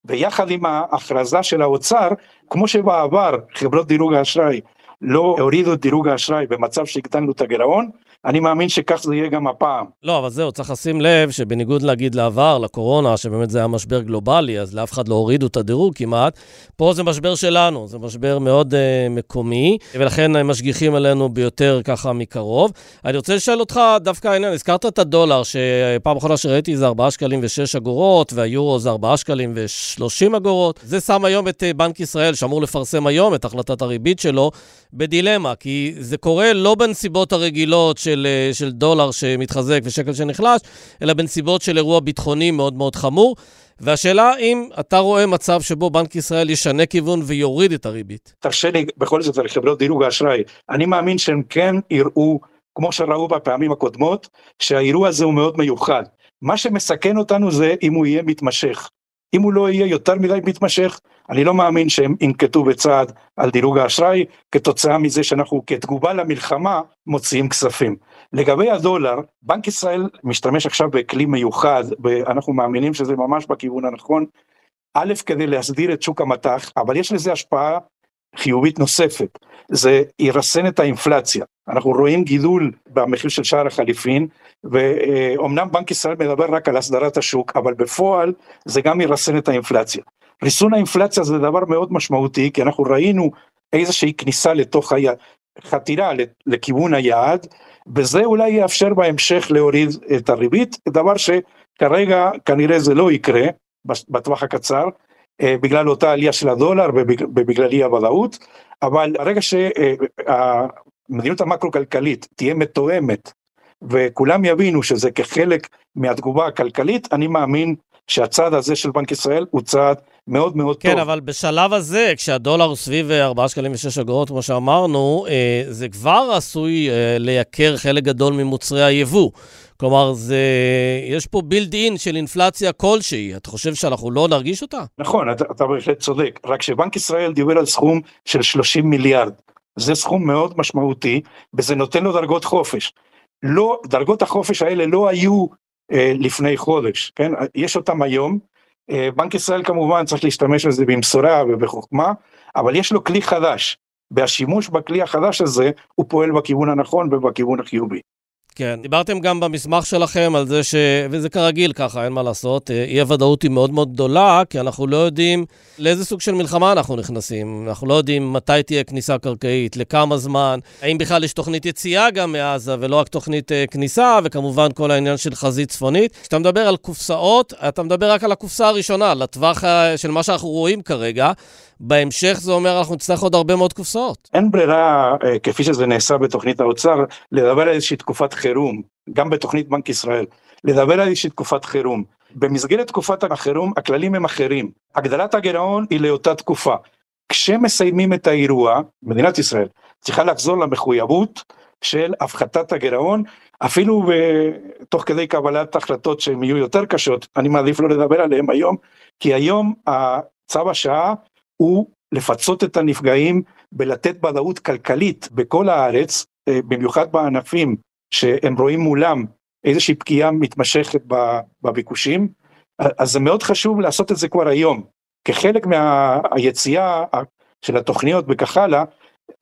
ויחד עם ההכרזה של האוצר, כמו שבעבר חברות דירוג האשראי לא הורידו את דירוג האשראי במצב שהקטנו את הגירעון, אני מאמין שכך זה יהיה גם הפעם. לא, אבל זהו, צריך לשים לב שבניגוד להגיד לעבר, לקורונה, שבאמת זה היה משבר גלובלי, אז לאף אחד לא הורידו את הדירוג כמעט, פה זה משבר שלנו, זה משבר מאוד uh, מקומי, ולכן הם משגיחים עלינו ביותר ככה מקרוב. אני רוצה לשאול אותך דווקא העניין, הזכרת את הדולר, שפעם אחרונה שראיתי זה 4 שקלים ו-6 אגורות, והיורו זה 4 שקלים ו-30 אגורות. זה שם היום את uh, בנק ישראל, שאמור לפרסם היום את החלטת הריבית שלו, בדילמה, כי זה קורה לא בנסיבות הרגילות של, אה, של דולר שמתחזק ושקל שנחלש, אלא בנסיבות של אירוע ביטחוני מאוד מאוד חמור. והשאלה אם אתה רואה מצב שבו בנק ישראל ישנה כיוון ויוריד את הריבית. תרשה לי בכל זאת על חברות דירוג האשראי, אני מאמין שהם כן יראו, כמו שראו בפעמים הקודמות, שהאירוע הזה הוא מאוד מיוחד. מה שמסכן אותנו זה אם הוא יהיה מתמשך. אם הוא לא יהיה יותר מדי מתמשך, אני לא מאמין שהם ינקטו בצעד על דירוג האשראי, כתוצאה מזה שאנחנו כתגובה למלחמה מוציאים כספים. לגבי הדולר, בנק ישראל משתמש עכשיו בכלי מיוחד, ואנחנו מאמינים שזה ממש בכיוון הנכון, א', כדי להסדיר את שוק המטח, אבל יש לזה השפעה חיובית נוספת, זה ירסן את האינפלציה. אנחנו רואים גידול במחיר של שער החליפין, ואומנם בנק ישראל מדבר רק על הסדרת השוק, אבל בפועל זה גם ירסן את האינפלציה. ריסון האינפלציה זה דבר מאוד משמעותי, כי אנחנו ראינו איזושהי כניסה לתוך היעד, חתירה לכיוון היעד, וזה אולי יאפשר בהמשך להוריד את הריבית, דבר שכרגע כנראה זה לא יקרה בטווח הקצר, אה, בגלל אותה עלייה של הדולר ובגלל אי הוודאות, אבל הרגע שהמדיניות המקרו-כלכלית תהיה מתואמת וכולם יבינו שזה כחלק מהתגובה הכלכלית, אני מאמין שהצעד הזה של בנק ישראל הוא צעד מאוד מאוד כן, טוב. כן, אבל בשלב הזה, כשהדולר הוא סביב 4 שקלים ו-6 אגורות, כמו שאמרנו, אה, זה כבר עשוי לייקר חלק גדול ממוצרי היבוא. כלומר, זה, יש פה בילד אין של אינפלציה כלשהי. אתה חושב שאנחנו לא נרגיש אותה? נכון, אתה, אתה בהחלט צודק. רק שבנק ישראל דיבר על סכום של 30 מיליארד. זה סכום מאוד משמעותי, וזה נותן לו דרגות חופש. לא, דרגות החופש האלה לא היו אה, לפני חודש, כן? יש אותם היום. אה, בנק ישראל כמובן צריך להשתמש בזה במשורה ובחוכמה, אבל יש לו כלי חדש. והשימוש בכלי החדש הזה הוא פועל בכיוון הנכון ובכיוון החיובי. כן, דיברתם גם במסמך שלכם על זה ש... וזה כרגיל ככה, אין מה לעשות. אה, אי הוודאות היא מאוד מאוד גדולה, כי אנחנו לא יודעים לאיזה סוג של מלחמה אנחנו נכנסים. אנחנו לא יודעים מתי תהיה כניסה קרקעית, לכמה זמן, האם בכלל יש תוכנית יציאה גם מעזה ולא רק תוכנית uh, כניסה, וכמובן כל העניין של חזית צפונית. כשאתה מדבר על קופסאות, אתה מדבר רק על הקופסה הראשונה, לטווח של מה שאנחנו רואים כרגע. בהמשך זה אומר אנחנו נצטרך עוד הרבה מאוד קופסאות. אין ברירה, אה, כפי שזה נעשה בתוכנית האוצר, לדבר על איזושהי תקופת חירום, גם בתוכנית בנק ישראל, לדבר על איזושהי תקופת חירום. במסגרת תקופת החירום הכללים הם אחרים. הגדלת הגירעון היא לאותה תקופה. כשמסיימים את האירוע, מדינת ישראל צריכה לחזור למחויבות של הפחתת הגירעון, אפילו תוך כדי קבלת החלטות שהן יהיו יותר קשות, אני מעדיף לא לדבר עליהן היום, כי היום צו השעה הוא לפצות את הנפגעים ולתת ודאות כלכלית בכל הארץ, אה, במיוחד בענפים שהם רואים מולם איזושהי פגיעה מתמשכת בביקושים, אז זה מאוד חשוב לעשות את זה כבר היום. כחלק מהיציאה של התוכניות וכך הלאה,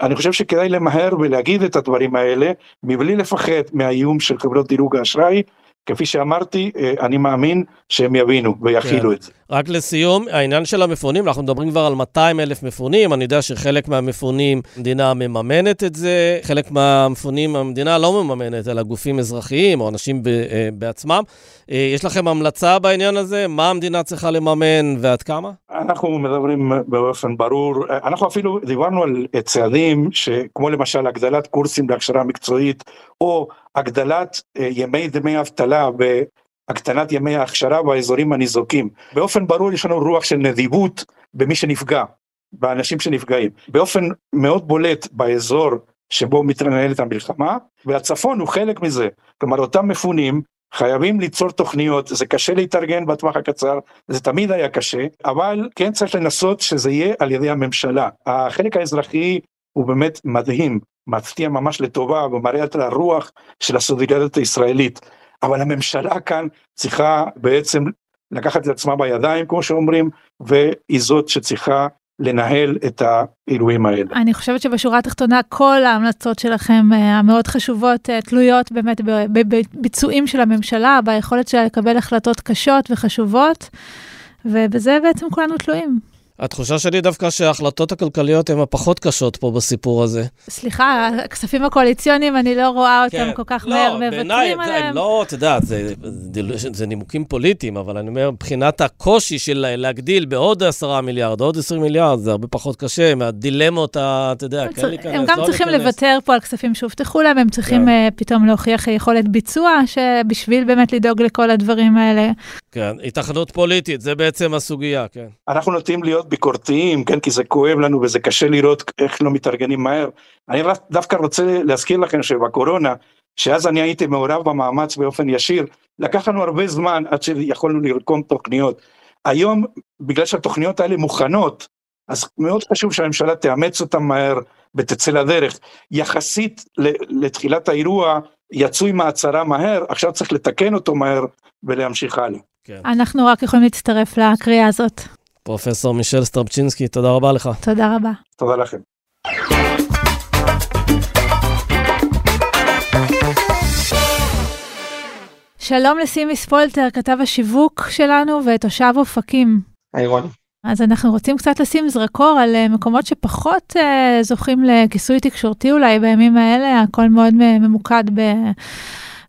אני חושב שכדאי למהר ולהגיד את הדברים האלה, מבלי לפחד מהאיום של חברות דירוג האשראי, כפי שאמרתי, אה, אני מאמין שהם יבינו ויכילו כן. את זה. רק לסיום, העניין של המפונים, אנחנו מדברים כבר על 200 אלף מפונים, אני יודע שחלק מהמפונים, המדינה מממנת את זה, חלק מהמפונים המדינה לא מממנת, אלא גופים אזרחיים או אנשים ב, אה, בעצמם. אה, יש לכם המלצה בעניין הזה? מה המדינה צריכה לממן ועד כמה? אנחנו מדברים באופן ברור, אנחנו אפילו דיברנו על צעדים שכמו למשל הגדלת קורסים להכשרה מקצועית, או הגדלת ימי דמי אבטלה הקטנת ימי ההכשרה באזורים הניזוקים. באופן ברור יש לנו רוח של נדיבות במי שנפגע, באנשים שנפגעים. באופן מאוד בולט באזור שבו מתנהלת המלחמה, והצפון הוא חלק מזה. כלומר אותם מפונים חייבים ליצור תוכניות, זה קשה להתארגן בטווח הקצר, זה תמיד היה קשה, אבל כן צריך לנסות שזה יהיה על ידי הממשלה. החלק האזרחי הוא באמת מדהים, מפתיע ממש לטובה ומראה את הרוח של הסולידריות הישראלית. אבל הממשלה כאן צריכה בעצם לקחת את עצמה בידיים, כמו שאומרים, והיא זאת שצריכה לנהל את האירועים האלה. אני חושבת שבשורה התחתונה כל ההמלצות שלכם אה, המאוד חשובות אה, תלויות באמת בביצועים של הממשלה, ביכולת שלה לקבל החלטות קשות וחשובות, ובזה בעצם כולנו תלויים. התחושה שלי דווקא שההחלטות הכלכליות הן הפחות קשות פה בסיפור הזה. סליחה, הכספים הקואליציוניים, אני לא רואה אותם כן. כל כך לא, מהר מוותרים עליהם. לא, את יודעת, זה, זה, זה, זה נימוקים פוליטיים, אבל אני אומר, מבחינת הקושי של להגדיל בעוד 10 מיליארד, עוד 20 מיליארד, זה הרבה פחות קשה, מהדילמות, אתה יודע, כן להיכנס, לא להיכנס. הם גם צריכים לוותר פה על כספים שהובטחו להם, הם צריכים כן. uh, פתאום להוכיח יכולת ביצוע, שבשביל באמת לדאוג לכל הדברים האלה. כן, התאחדות פוליטית, זה בעצם הסוגיה, כן. אנחנו נוטים להיות ביקורתיים, כן, כי זה כואב לנו וזה קשה לראות איך לא מתארגנים מהר. אני דווקא רוצה להזכיר לכם שבקורונה, שאז אני הייתי מעורב במאמץ באופן ישיר, לקח לנו הרבה זמן עד שיכולנו לרקום תוכניות. היום, בגלל שהתוכניות האלה מוכנות, אז מאוד חשוב שהממשלה תאמץ אותן מהר ותצא לדרך. יחסית לתחילת האירוע, יצאו עם ההצהרה מהר, עכשיו צריך לתקן אותו מהר ולהמשיך הלאה. כן. אנחנו רק יכולים להצטרף לקריאה הזאת. פרופסור מישל סטרבצ'ינסקי, תודה רבה לך. תודה רבה. תודה לכם. שלום לסימי ספולטר, כתב השיווק שלנו ותושב אופקים. היי רוני. אז אנחנו רוצים קצת לשים זרקור על אה, מקומות שפחות uh, זוכים לכיסוי תקשורתי אולי בימים האלה, הכל מאוד ממוקד ב...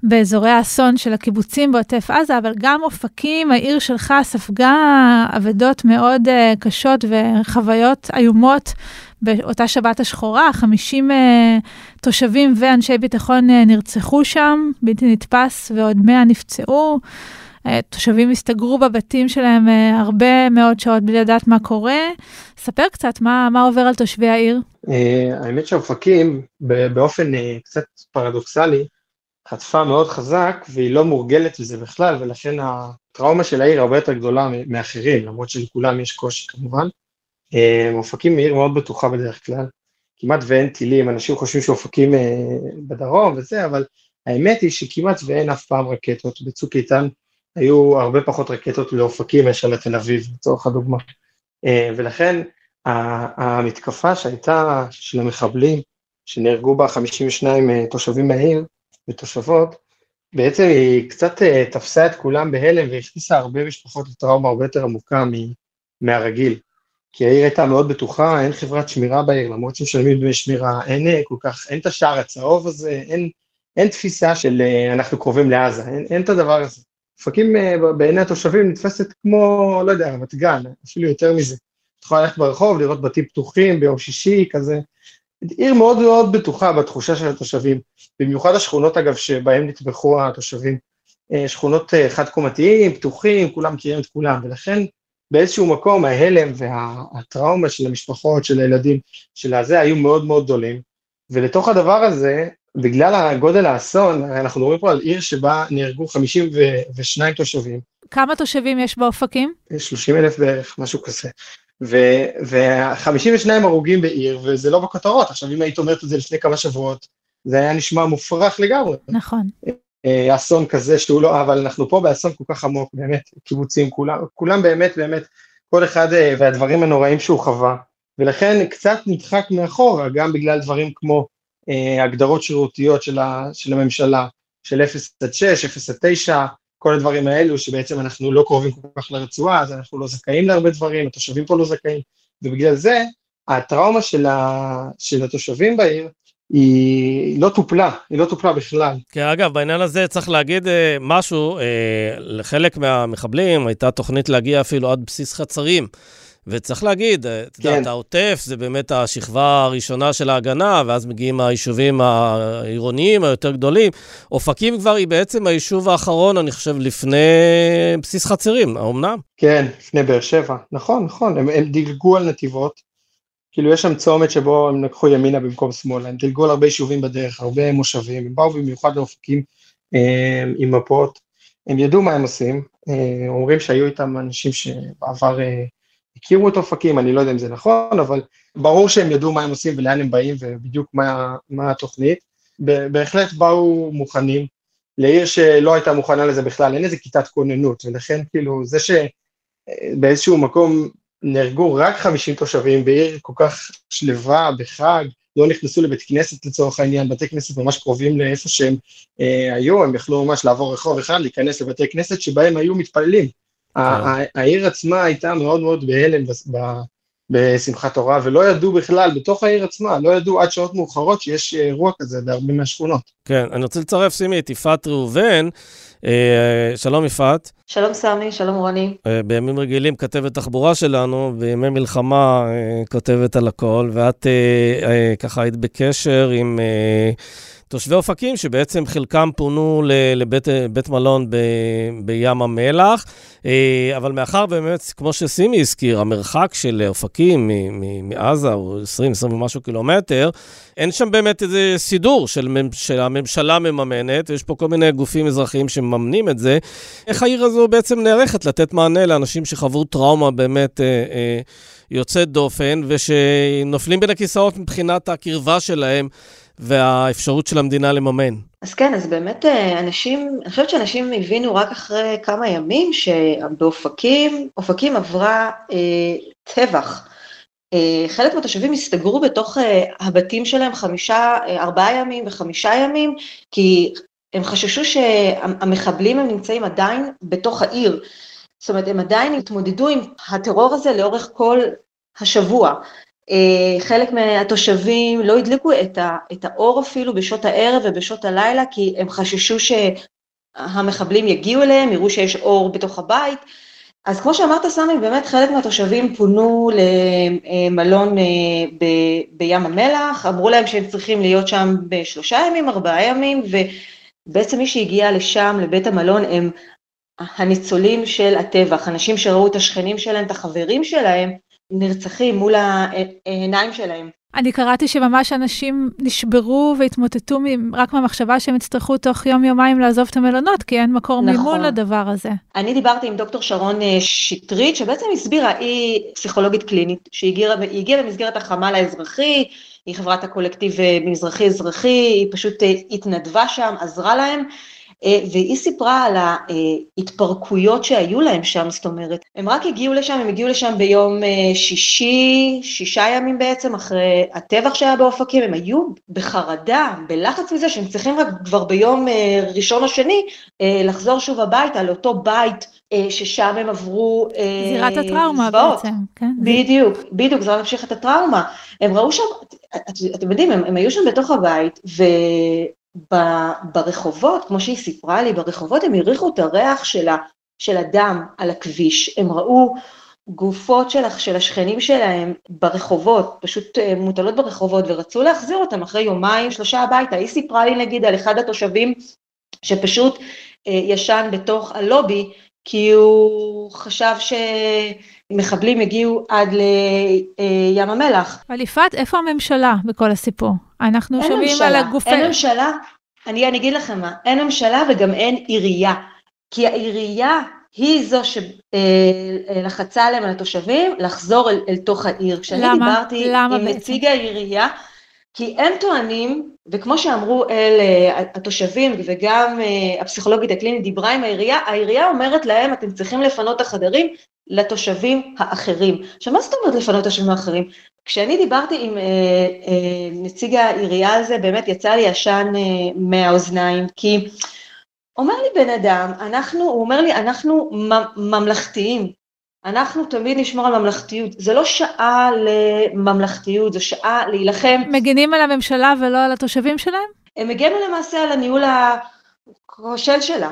באזורי האסון של הקיבוצים בעוטף עזה, אבל גם אופקים, העיר שלך, ספגה אבדות מאוד uh, קשות וחוויות איומות באותה שבת השחורה. 50 uh, תושבים ואנשי ביטחון uh, נרצחו שם, בלתי נתפס, ועוד 100 נפצעו. תושבים הסתגרו בבתים שלהם הרבה מאוד שעות בלי לדעת מה קורה. ספר קצת מה, מה עובר על תושבי העיר. האמת שאופקים, באופן קצת פרדוקסלי, חטפה מאוד חזק והיא לא מורגלת לזה בכלל, ולכן הטראומה של העיר הרבה יותר גדולה מאחרים, למרות שלכולם יש קושי כמובן. אה, אופקים היא עיר מאוד בטוחה בדרך כלל, כמעט ואין טילים, אנשים חושבים שאופקים אה, בדרום וזה, אבל האמת היא שכמעט ואין אף פעם רקטות, בצוק איתן היו הרבה פחות רקטות לאופקים מאשר לתל אביב, לצורך הדוגמה. אה, ולכן המתקפה שהייתה של המחבלים, שנהרגו בה 52 תושבים מהעיר, ותושבות, בעצם היא קצת אה, תפסה את כולם בהלם והכניסה הרבה משפחות לטראומה הרבה יותר עמוקה מהרגיל. כי העיר הייתה מאוד בטוחה, אין חברת שמירה בעיר, למרות שמשלמים דמי שמירה, אין אה, כל כך, אין את השער הצהוב הזה, אין, אין תפיסה של אה, אנחנו קרובים לעזה, אין, אין את הדבר הזה. אופקים בעיני התושבים נתפסת כמו, לא יודע, רמת גן, אפילו יותר מזה. את יכולה ללכת ברחוב, לראות בתים פתוחים ביום שישי, כזה, עיר מאוד מאוד בטוחה בתחושה של התושבים, במיוחד השכונות אגב שבהם נטבחו התושבים, אה, שכונות אה, חד-קומתיים, פתוחים, כולם מכירים את כולם, ולכן באיזשהו מקום ההלם והטראומה של המשפחות, של הילדים, של הזה, היו מאוד מאוד גדולים, ולתוך הדבר הזה, בגלל הגודל האסון, אנחנו מדברים פה על עיר שבה נהרגו 52 תושבים. כמה תושבים יש באופקים? 30 אלף בערך, משהו כזה. ו-52 הרוגים בעיר, וזה לא בכותרות. עכשיו, אם היית אומרת את זה לפני כמה שבועות, זה היה נשמע מופרך לגמרי. נכון. אה, אסון כזה שהוא לא, אבל אנחנו פה באסון כל כך עמוק, באמת, קיבוצים, כולם, כולם באמת, באמת, כל אחד אה, והדברים הנוראים שהוא חווה, ולכן קצת נדחק מאחורה, גם בגלל דברים כמו אה, הגדרות שירותיות של, ה, של הממשלה, של 0 עד 6, 0 עד 9, כל הדברים האלו, שבעצם אנחנו לא קרובים כל כך לרצועה, אז אנחנו לא זכאים להרבה דברים, התושבים פה לא זכאים, ובגלל זה הטראומה של, ה... של התושבים בעיר היא לא טופלה, היא לא טופלה בכלל. כן, אגב, בעניין הזה צריך להגיד אה, משהו, אה, לחלק מהמחבלים הייתה תוכנית להגיע אפילו עד בסיס חצרים. וצריך להגיד, אה, את כן. יודעת, העוטף זה באמת השכבה הראשונה של ההגנה, ואז מגיעים היישובים העירוניים היותר גדולים. אופקים כבר היא בעצם היישוב האחרון, אני חושב, לפני בסיס חצרים, האומנם? כן, לפני באר שבע. נכון, נכון, הם, הם דילגו על נתיבות. כאילו יש שם צומת שבו הם לקחו ימינה במקום שמאלה, הם דילגו על הרבה יישובים בדרך, הרבה מושבים, הם באו במיוחד לאופקים אה, עם מפות, הם ידעו מה הם עושים, אה, אומרים שהיו איתם אנשים שבעבר הכירו את אופקים, אני לא יודע אם זה נכון, אבל ברור שהם ידעו מה הם עושים ולאן הם באים ובדיוק מה, מה התוכנית. בהחלט באו מוכנים לעיר שלא הייתה מוכנה לזה בכלל, אין איזה כיתת כוננות, ולכן כאילו זה שבאיזשהו מקום נהרגו רק 50 תושבים בעיר כל כך שלווה, בחג, לא נכנסו לבית כנסת לצורך העניין, בתי כנסת ממש קרובים לאיפה שהם אה, היו, הם יכלו ממש לעבור רחוב אחד, להיכנס לבתי כנסת שבהם היו מתפללים. כן. העיר עצמה הייתה מאוד מאוד בהלם בשמחת תורה, ולא ידעו בכלל, בתוך העיר עצמה, לא ידעו עד שעות מאוחרות שיש אירוע כזה בהרבה מהשכונות. כן, אני רוצה לצרף, שימי, את יפעת ראובן. אה, שלום יפעת. שלום סמי, שלום רוני. אה, בימים רגילים כתבת תחבורה שלנו, בימי מלחמה אה, כותבת על הכל, ואת ככה היית בקשר עם... תושבי אופקים, שבעצם חלקם פונו לבית מלון ב, בים המלח, אה, אבל מאחר באמת, כמו שסימי הזכיר, המרחק של אופקים מעזה הוא 20-20 ומשהו קילומטר, אין שם באמת איזה סידור של, שהממשלה מממנת, יש פה כל מיני גופים אזרחיים שמממנים את זה. איך העיר הזו בעצם נערכת לתת מענה לאנשים שחוו טראומה באמת אה, אה, יוצאת דופן, ושנופלים בין הכיסאות מבחינת הקרבה שלהם והאפשרות של המדינה לממן. אז כן, אז באמת אה, אנשים, אני חושבת שאנשים הבינו רק אחרי כמה ימים שבאופקים, אופקים עברה אה, טבח. אה, חלק מהתושבים הסתגרו בתוך אה, הבתים שלהם חמישה, אה, ארבעה ימים וחמישה ימים, כי הם חששו שהמחבלים הם נמצאים עדיין בתוך העיר. זאת אומרת, הם עדיין התמודדו עם הטרור הזה לאורך כל השבוע. אה, חלק מהתושבים לא הדליקו את, ה, את האור אפילו בשעות הערב ובשעות הלילה, כי הם חששו שהמחבלים יגיעו אליהם, יראו שיש אור בתוך הבית. אז כמו שאמרת, סמי, באמת חלק מהתושבים פונו למלון אה, ב, בים המלח, אמרו להם שהם צריכים להיות שם בשלושה ימים, ארבעה ימים, ובעצם מי שהגיע לשם, לבית המלון, הם הניצולים של הטבח, אנשים שראו את השכנים שלהם, את החברים שלהם, נרצחים מול העיניים שלהם. אני קראתי שממש אנשים נשברו והתמוטטו רק מהמחשבה שהם יצטרכו תוך יום-יומיים לעזוב את המלונות, כי אין מקור נכון. מימון לדבר הזה. אני דיברתי עם דוקטור שרון אה, שטרית, שבעצם הסבירה, היא פסיכולוגית קלינית, שהגיעה במסגרת החמ"ל האזרחי, היא חברת הקולקטיב אה, מזרחי-אזרחי, היא פשוט אה, התנדבה שם, עזרה להם. אה, והיא סיפרה על ההתפרקויות שהיו להם שם, זאת אומרת, הם רק הגיעו לשם, הם הגיעו לשם ביום אה, שישי, שישה ימים בעצם, אחרי הטבח שהיה באופקים, הם היו בחרדה, בלחץ מזה שהם צריכים רק כבר ביום אה, ראשון או שני לחזור שוב הביתה, לאותו בית ששם הם עברו... זירת הטראומה בעצם, כן. בדיוק, בדיוק, זה להמשיך את הטראומה. הם ראו שם, אתם יודעים, הם, הם היו שם בתוך הבית, ו... ברחובות, כמו שהיא סיפרה לי, ברחובות הם הריחו את הריח של, ה, של הדם על הכביש, הם ראו גופות של, של השכנים שלהם ברחובות, פשוט אה, מוטלות ברחובות, ורצו להחזיר אותם אחרי יומיים, שלושה הביתה. היא סיפרה לי נגיד על אחד התושבים שפשוט אה, ישן בתוך הלובי, כי הוא חשב שמחבלים הגיעו עד לים המלח. אבל יפעת, איפה הממשלה בכל הסיפור? אנחנו שומעים על הגופי... אין ממשלה, אני, אני אגיד לכם מה, אין ממשלה וגם אין עירייה. כי העירייה היא זו שלחצה עליהם, על התושבים, לחזור אל, אל תוך העיר. כשאני למה? דיברתי למה עם נציג העירייה, כי הם טוענים, וכמו שאמרו אל התושבים וגם הפסיכולוגית הקלינית דיברה עם העירייה, העירייה אומרת להם, אתם צריכים לפנות את החדרים לתושבים האחרים. עכשיו, מה זאת אומרת לפנות את התושבים האחרים? כשאני דיברתי עם אה, אה, נציג העירייה הזה, באמת יצא לי עשן אה, מהאוזניים, כי אומר לי בן אדם, אנחנו, הוא אומר לי, אנחנו ממלכתיים, אנחנו תמיד נשמור על ממלכתיות. זה לא שעה לממלכתיות, זו שעה להילחם. מגינים על הממשלה ולא על התושבים שלהם? הם מגינים למעשה על הניהול הכושל שלה.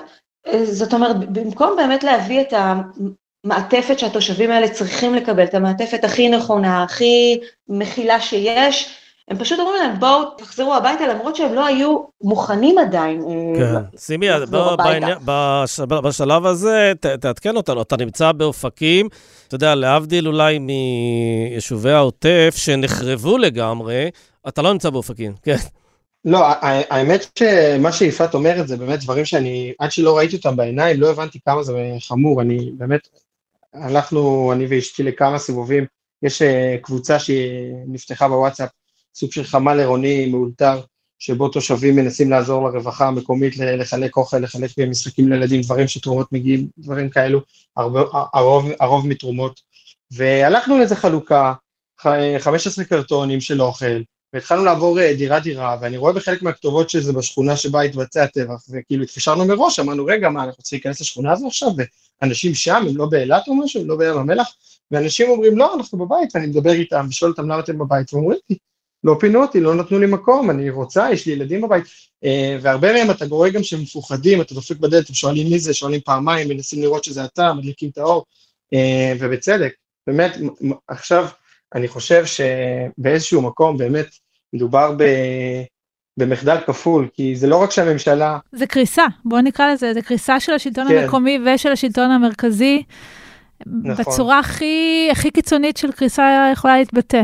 זאת אומרת, במקום באמת להביא את המעטפת שהתושבים האלה צריכים לקבל, את המעטפת הכי נכונה, הכי מכילה שיש, הם פשוט אומרים להם, בואו תחזרו הביתה, למרות שהם לא היו מוכנים עדיין אה, כן. שימי, בשלב הזה, תעדכן אותנו, אתה נמצא באופקים, אתה יודע, להבדיל אולי מיישובי העוטף שנחרבו לגמרי, אתה לא נמצא באופקים, כן. לא, האמת שמה שיפעת אומרת זה באמת דברים שאני, עד שלא ראיתי אותם בעיניים, לא הבנתי כמה זה חמור. אני באמת הלכנו, אני ואשתי, לכמה סיבובים. יש אה, קבוצה שנפתחה בוואטסאפ, סוג של חמ"ל עירוני מאולתר, שבו תושבים מנסים לעזור לרווחה המקומית לחלק אוכל, לחלק משחקים לילדים, דברים שתרומות מגיעים, דברים כאלו, הרבה, הרוב, הרוב מתרומות. והלכנו לאיזה חלוקה, 15 קרטונים של אוכל, והתחלנו לעבור אה, דירה דירה, ואני רואה בחלק מהכתובות שזה בשכונה שבה התבצע הטבח, וכאילו התקשרנו מראש, אמרנו, רגע, מה, אנחנו צריכים להיכנס לשכונה הזו עכשיו, ואנשים שם, הם לא באילת או משהו, הם לא בים המלח, ואנשים אומרים, לא, אנחנו בבית, ואני מדבר איתם, ושואל אותם למה אתם בבית, ואומרים לי, לא פינו אותי, לא נתנו לי מקום, אני רוצה, יש לי ילדים בבית, אה, והרבה מהם אתה רואה גם שהם מפוחדים, אתה דופק בדלת, הם שואלים מי זה, שואלים פעמיים, מנסים לראות שזה אתה, מדליקים את האור, אה, ובצדק, באמת, עכשיו, אני חושב שבאיזשהו מקום באמת מדובר ב... במחדל כפול, כי זה לא רק שהממשלה... זה קריסה, בואו נקרא לזה, זה קריסה של השלטון כן. המקומי ושל השלטון המרכזי, נכון. בצורה הכי, הכי קיצונית של קריסה יכולה להתבטא.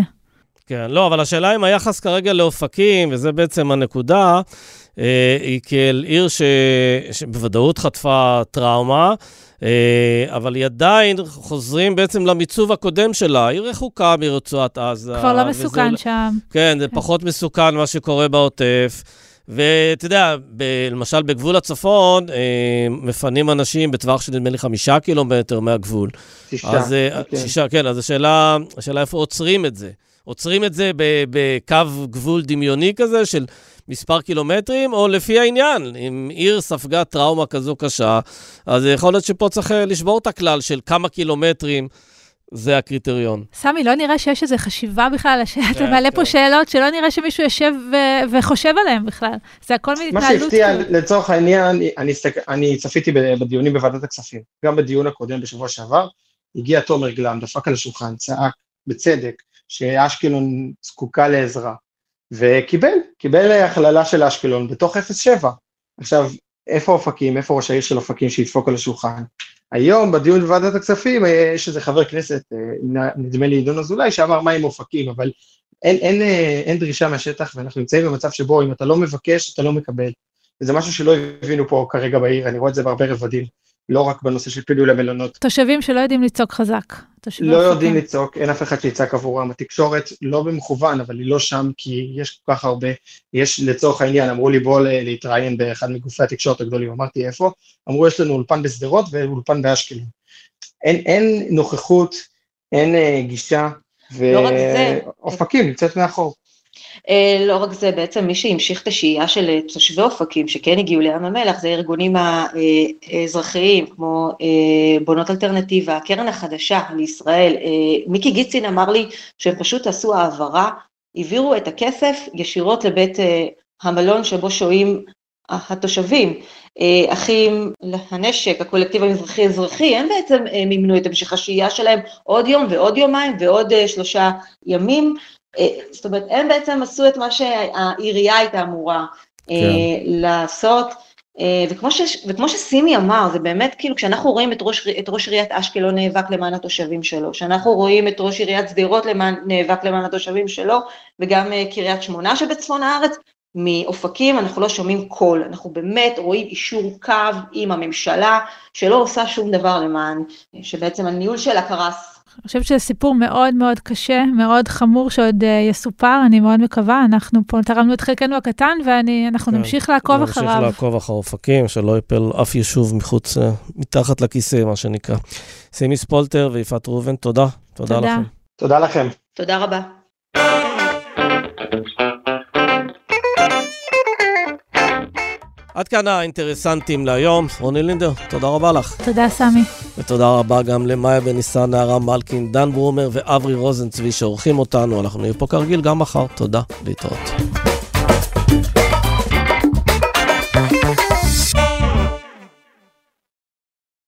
כן, לא, אבל השאלה אם היחס כרגע לאופקים, וזה בעצם הנקודה, היא כאל עיר ש... שבוודאות חטפה טראומה, אה, אבל היא עדיין חוזרים בעצם למיצוב הקודם שלה. היא רחוקה מרצועת עזה. כבר לא מסוכן וזה... שם. כן, זה כן. פחות מסוכן מה שקורה בעוטף. ואתה יודע, ב, למשל בגבול הצפון, אה, מפנים אנשים בטווח של נדמה לי חמישה קילומטר מהגבול. שישה. אז, אה, okay. שישה, כן, אז השאלה, השאלה איפה עוצרים את זה. עוצרים את זה בקו גבול דמיוני כזה של מספר קילומטרים, או לפי העניין, אם עיר ספגה טראומה כזו קשה, אז יכול להיות שפה צריך אה, לשבור את הכלל של כמה קילומטרים. זה הקריטריון. סמי, לא נראה שיש איזו חשיבה בכלל, אתה כן, מעלה פה כן. שאלות שלא נראה שמישהו יושב וחושב עליהן בכלל. זה הכל מהתנהלות. מה שהפתיע, לצורך העניין, אני צפיתי בדיונים בוועדת הכספים, גם בדיון הקודם בשבוע שעבר, הגיע תומר גלם, דפק על השולחן, צעק, בצדק, שאשקלון זקוקה לעזרה, וקיבל, קיבל הכללה של אשקלון בתוך 0-7. עכשיו, איפה אופקים, איפה ראש העיר של אופקים שידפוק על השולחן? היום בדיון בוועדת הכספים יש איזה חבר כנסת, אה, נדמה לי ינון אזולאי, שאמר מה עם אופקים, אבל אין, אין, אה, אין דרישה מהשטח ואנחנו נמצאים במצב שבו אם אתה לא מבקש, אתה לא מקבל. וזה משהו שלא הבינו פה כרגע בעיר, אני רואה את זה בהרבה רבדים. לא רק בנושא של פינוי למלונות. תושבים שלא יודעים לצעוק חזק. לא יודעים לצעוק, אין אף אחד שיצעק עבורם. התקשורת לא במכוון, אבל היא לא שם, כי יש כל כך הרבה, יש לצורך העניין, אמרו לי בוא להתראיין באחד מגופי התקשורת הגדולים, אמרתי איפה? אמרו יש לנו אולפן בשדרות ואולפן באשקלון. אין, אין נוכחות, אין אה, גישה, ואופקים נמצאת מאחור. אה, לא רק זה, בעצם מי שהמשיך את השהייה של אה, תושבי אופקים, שכן הגיעו לים המלח, זה הארגונים האזרחיים, כמו אה, בונות אלטרנטיבה, הקרן החדשה לישראל. מיקי גיצין אמר לי שהם פשוט עשו העברה, העבירו את הכסף ישירות לבית המלון שבו שוהים התושבים. אחים לנשק, הקולקטיב המזרחי-אזרחי, הם בעצם מימנו את המשך השהייה שלהם עוד יום ועוד יומיים ועוד שלושה ימים. אה, זאת אומרת, הם בעצם עשו את מה שהעירייה הייתה אמורה אה, כן. לעשות. אה, וכמו, ש, וכמו שסימי אמר, זה באמת כאילו כשאנחנו רואים את ראש, את ראש עיריית אשקלון נאבק למען התושבים שלו, כשאנחנו רואים את ראש עיריית שדרות נאבק למען התושבים שלו, וגם קריית שמונה שבצפון הארץ, מאופקים אנחנו לא שומעים קול, אנחנו באמת רואים אישור קו עם הממשלה שלא עושה שום דבר למען, שבעצם הניהול שלה קרס אני חושבת שזה סיפור מאוד מאוד קשה, מאוד חמור שעוד uh, יסופר, אני מאוד מקווה. אנחנו פה תרמנו את חלקנו הקטן ואנחנו כן, נמשיך לעקוב אחריו. נמשיך לעקוב אחר אופקים, שלא יפל אף יישוב מחוץ, uh, מתחת לכיסא, מה שנקרא. סימי ספולטר ויפעת ראובן, תודה. תודה, תודה לכם. תודה לכם. תודה רבה. עד כאן האינטרסנטים להיום. רוני לינדר, תודה רבה לך. תודה, סמי. ותודה רבה גם למאיה בניסן, נערה מלקין, דן ברומר ואברי רוזנצבי שעורכים אותנו. אנחנו נהיה פה כרגיל גם מחר. תודה, להתראות.